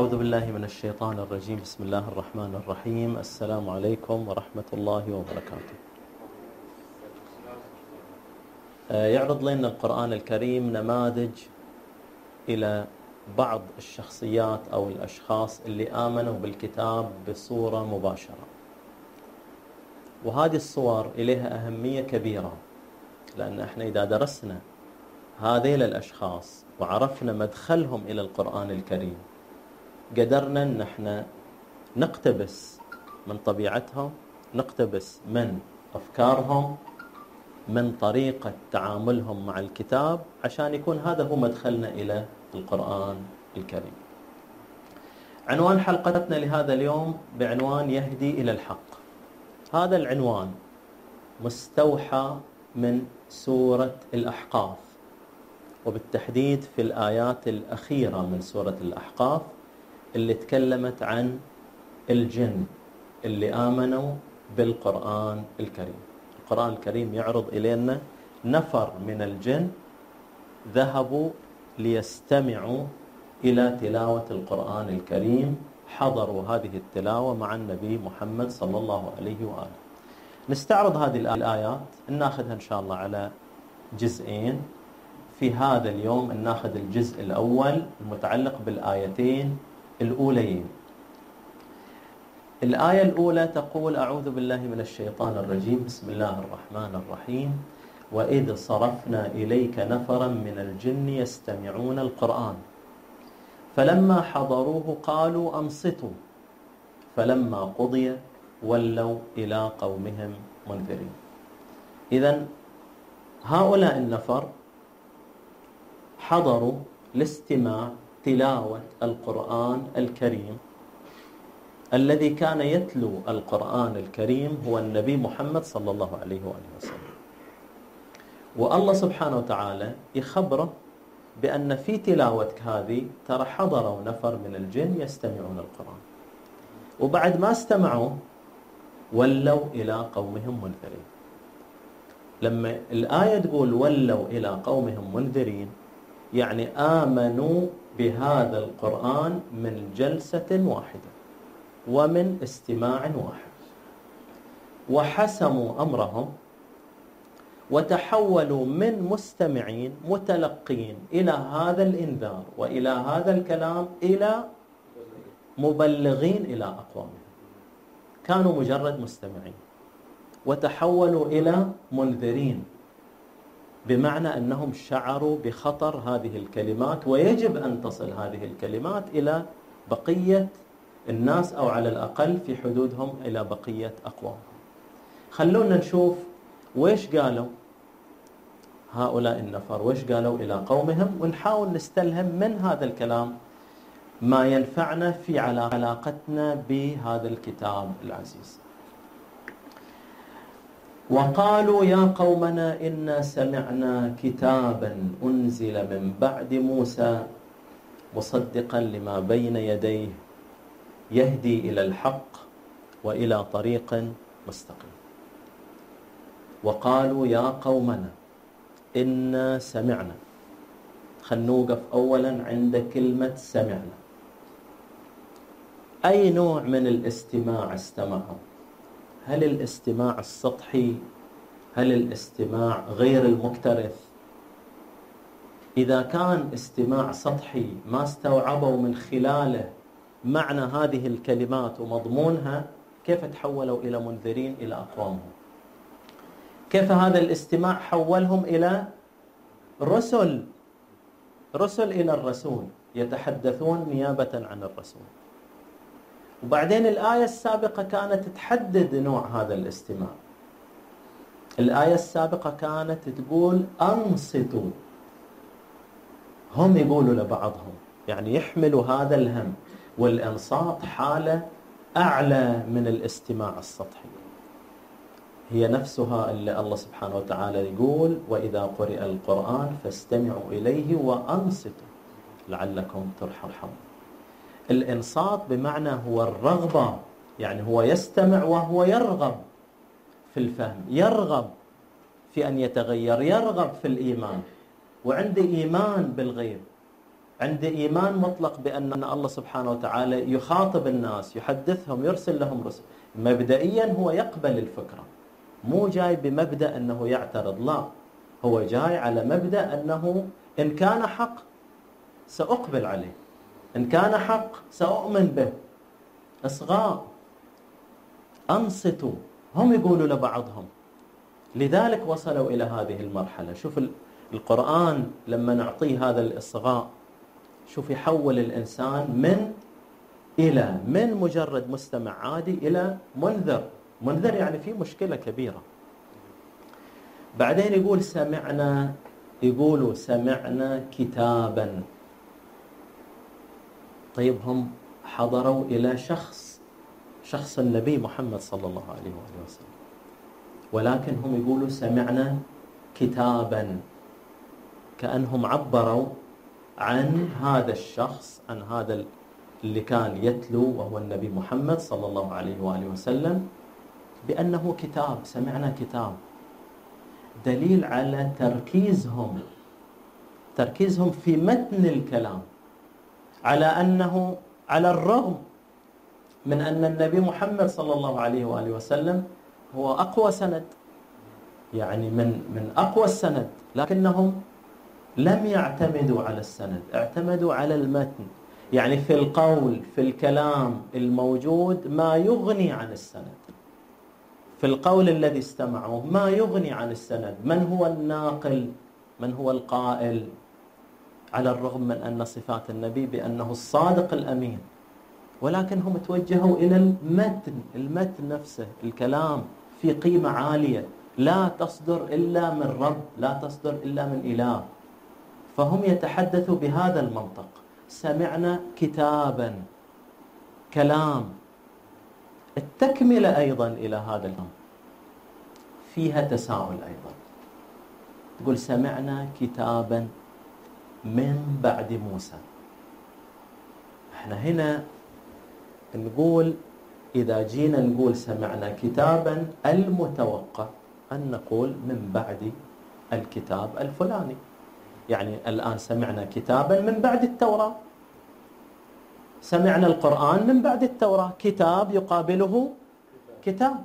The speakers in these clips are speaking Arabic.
أعوذ بالله من الشيطان الرجيم. بسم الله الرحمن الرحيم. السلام عليكم ورحمة الله وبركاته. آه، يعرض لنا القرآن الكريم نماذج إلى بعض الشخصيات أو الأشخاص اللي آمنوا بالكتاب بصورة مباشرة. وهذه الصور إليها أهمية كبيرة لأن إحنا إذا درسنا هذيل الأشخاص وعرفنا مدخلهم إلى القرآن الكريم قدرنا إن إحنا نقتبس من طبيعتهم نقتبس من أفكارهم من طريقة تعاملهم مع الكتاب عشان يكون هذا هو مدخلنا إلى القرآن الكريم. عنوان حلقتنا لهذا اليوم بعنوان يهدي إلى الحق. هذا العنوان مستوحى من سورة الأحقاف وبالتحديد في الآيات الأخيرة من سورة الأحقاف اللي تكلمت عن الجن اللي آمنوا بالقرآن الكريم. القرآن الكريم يعرض إلينا نفر من الجن ذهبوا ليستمعوا إلى تلاوة القرآن الكريم حضروا هذه التلاوة مع النبي محمد صلى الله عليه وآله. نستعرض هذه الآيات ناخذها إن شاء الله على جزئين. في هذا اليوم ناخذ الجزء الأول المتعلق بالآيتين الأوليين الآية الأولى تقول أعوذ بالله من الشيطان الرجيم. بسم الله الرحمن الرحيم. وإذ صرفنا إليك نفرا من الجن يستمعون القرآن. فلما حضروه قالوا أنصتوا. فلما قضي ولوا إلى قومهم منذرين. إذا هؤلاء النفر حضروا لاستماع تلاوة القرآن الكريم. الذي كان يتلو القرآن الكريم هو النبي محمد صلى الله عليه وآله وسلم. والله سبحانه وتعالى يخبره بأن في تلاوتك هذه ترى حضروا نفر من الجن يستمعون القرآن. وبعد ما استمعوا ولوا إلى قومهم منذرين. لما الآية تقول ولوا إلى قومهم منذرين يعني آمنوا بهذا القرآن من جلسة واحدة ومن استماع واحد. وحسموا أمرهم وتحولوا من مستمعين متلقين إلى هذا الإنذار وإلى هذا الكلام إلى مبلغين إلى أقوامهم. كانوا مجرد مستمعين. وتحولوا إلى منذرين. بمعنى أنهم شعروا بخطر هذه الكلمات ويجب أن تصل هذه الكلمات إلى بقية الناس أو على الأقل في حدودهم إلى بقية أقوامهم. خلونا نشوف ويش قالوا هؤلاء النفر ويش قالوا إلى قومهم ونحاول نستلهم من هذا الكلام ما ينفعنا في علاقتنا بهذا الكتاب العزيز. وقالوا يا قومنا إنا سمعنا كتابا أنزل من بعد موسى مصدقا لما بين يديه يهدي إلى الحق وإلى طريق مستقيم. وقالوا يا قومنا إنا سمعنا. خلنا نوقف أولا عند كلمة سمعنا. أي نوع من الاستماع استمعوا؟ هل الاستماع السطحي هل الاستماع غير المكترث؟ إذا كان استماع سطحي ما استوعبوا من خلاله معنى هذه الكلمات ومضمونها كيف تحولوا إلى منذرين إلى أقوامهم؟ كيف هذا الاستماع حولهم إلى رسل رسل إلى الرسول يتحدثون نيابة عن الرسول؟ وبعدين الآية السابقة كانت تحدد نوع هذا الاستماع. الآية السابقة كانت تقول أنصتوا. هم يقولوا لبعضهم يعني يحملوا هذا الهم والإنصات حالة أعلى من الاستماع السطحي. هي نفسها اللي الله سبحانه وتعالى يقول وإذا قرئ القرآن فاستمعوا إليه وأنصتوا لعلكم ترحمون. الإنصات بمعنى هو الرغبة يعني هو يستمع وهو يرغب في الفهم يرغب في أن يتغير يرغب في الإيمان. وعنده إيمان بالغيب عنده إيمان مطلق بأن الله سبحانه وتعالى يخاطب الناس يحدثهم يرسل لهم رسل مبدئيا هو يقبل الفكرة مو جاي بمبدأ أنه يعترض لا هو جاي على مبدأ أنه إن كان حق سأقبل عليه. إن كان حق سأؤمن به. إصغاء. أنصتوا. هم يقولوا لبعضهم. لذلك وصلوا إلى هذه المرحلة. شوف القرآن لما نعطيه هذا الإصغاء شوف يحول الإنسان من إلى من مجرد مستمع عادي إلى منذر. منذر يعني في مشكلة كبيرة. بعدين يقول سمعنا يقولوا سمعنا كتابا. طيب هم حضروا إلى شخص شخص النبي محمد صلى الله عليه وآله وسلم. ولكن هم يقولوا سمعنا كتابا كأنهم عبروا عن هذا الشخص عن هذا اللي كان يتلو وهو النبي محمد صلى الله عليه وآله وسلم بأنه كتاب سمعنا كتاب. دليل على تركيزهم تركيزهم في متن الكلام. على أنه على الرغم من أن النبي محمد صلى الله عليه وآله وسلم هو أقوى سند يعني من من أقوى السند لكنهم لم يعتمدوا على السند اعتمدوا على المتن. يعني في القول في الكلام الموجود ما يغني عن السند. في القول الذي استمعوه ما يغني عن السند. من هو الناقل؟ من هو القائل؟ على الرغم من أن صفات النبي بأنه الصادق الأمين ولكن هم توجهوا إلى المتن المتن نفسه الكلام في قيمة عالية. لا تصدر إلا من رب لا تصدر إلا من إله. فهم يتحدثوا بهذا المنطق. سمعنا كتابا كلام. التكملة أيضا إلى هذا الأمر فيها تساؤل أيضا. تقول سمعنا كتابا من بعد موسى. إحنا هنا نقول إذا جينا نقول سمعنا كتابا المتوقع أن نقول من بعد الكتاب الفلاني. يعني الآن سمعنا كتابا من بعد التوراة. سمعنا القرآن من بعد التوراة. كتاب يقابله كتاب.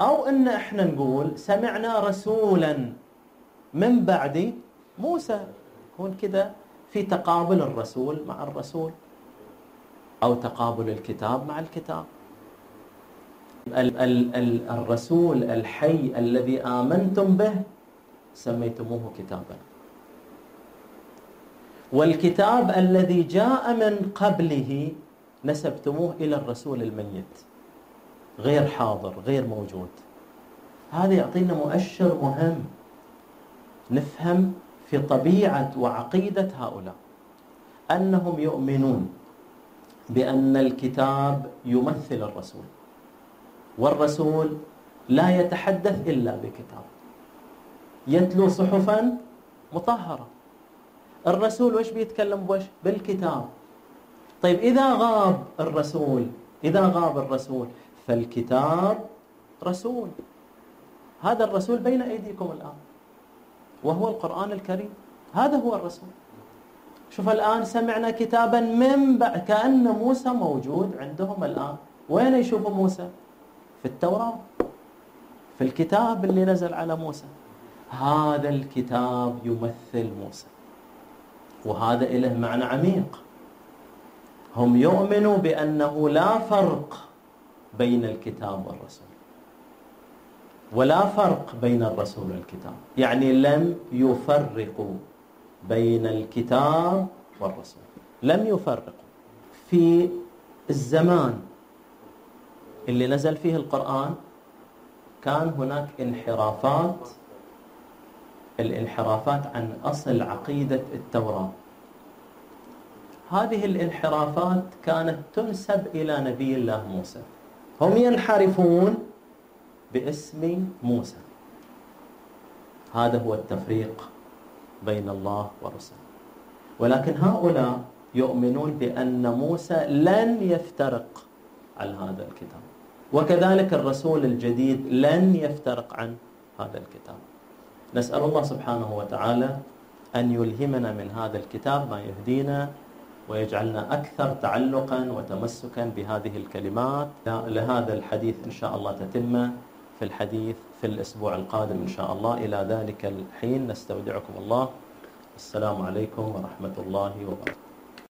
أو أن إحنا نقول سمعنا رسولا من بعد موسى. يكون كذا في تقابل الرسول مع الرسول أو تقابل الكتاب مع الكتاب. الرسول الحي الذي آمنتم به سميتموه كتابا. والكتاب الذي جاء من قبله نسبتموه إلى الرسول الميت. غير حاضر غير موجود. هذا يعطينا مؤشر مهم. نفهم في طبيعة وعقيدة هؤلاء أنهم يؤمنون بأن الكتاب يمثل الرسول والرسول لا يتحدث إلا بكتاب يتلو صحفا مطهرة. الرسول وش بيتكلم؟ بوش بالكتاب. طيب إذا غاب الرسول إذا غاب الرسول فالكتاب رسول. هذا الرسول بين أيديكم الآن. وهو القرآن الكريم. هذا هو الرسول. شوف الآن سمعنا كتابا من بعد كأن موسى موجود عندهم الآن. وين يشوفوا موسى؟ في التوراة. في الكتاب اللي نزل على موسى. هذا الكتاب يمثل موسى. وهذا له معنى عميق. هم يؤمنوا بأنه لا فرق بين الكتاب والرسول. ولا فرق بين الرسول والكتاب. يعني لم يفرقوا بين الكتاب والرسول. لم يفرقوا. في الزمان اللي نزل فيه القرآن كان هناك انحرافات الانحرافات عن أصل عقيدة التوراة. هذه الانحرافات كانت تنسب إلى نبي الله موسى. هم ينحرفون باسم موسى. هذا هو التفريق بين الله ورسله. ولكن هؤلاء يؤمنون بأن موسى لن يفترق عن هذا الكتاب. وكذلك الرسول الجديد لن يفترق عن هذا الكتاب. نسأل الله سبحانه وتعالى أن يلهمنا من هذا الكتاب ما يهدينا ويجعلنا أكثر تعلقا وتمسكا بهذه الكلمات. لهذا الحديث إن شاء الله تتمة في الحديث في الأسبوع القادم إن شاء الله. إلى ذلك الحين. نستودعكم الله. السلام عليكم ورحمة الله وبركاته.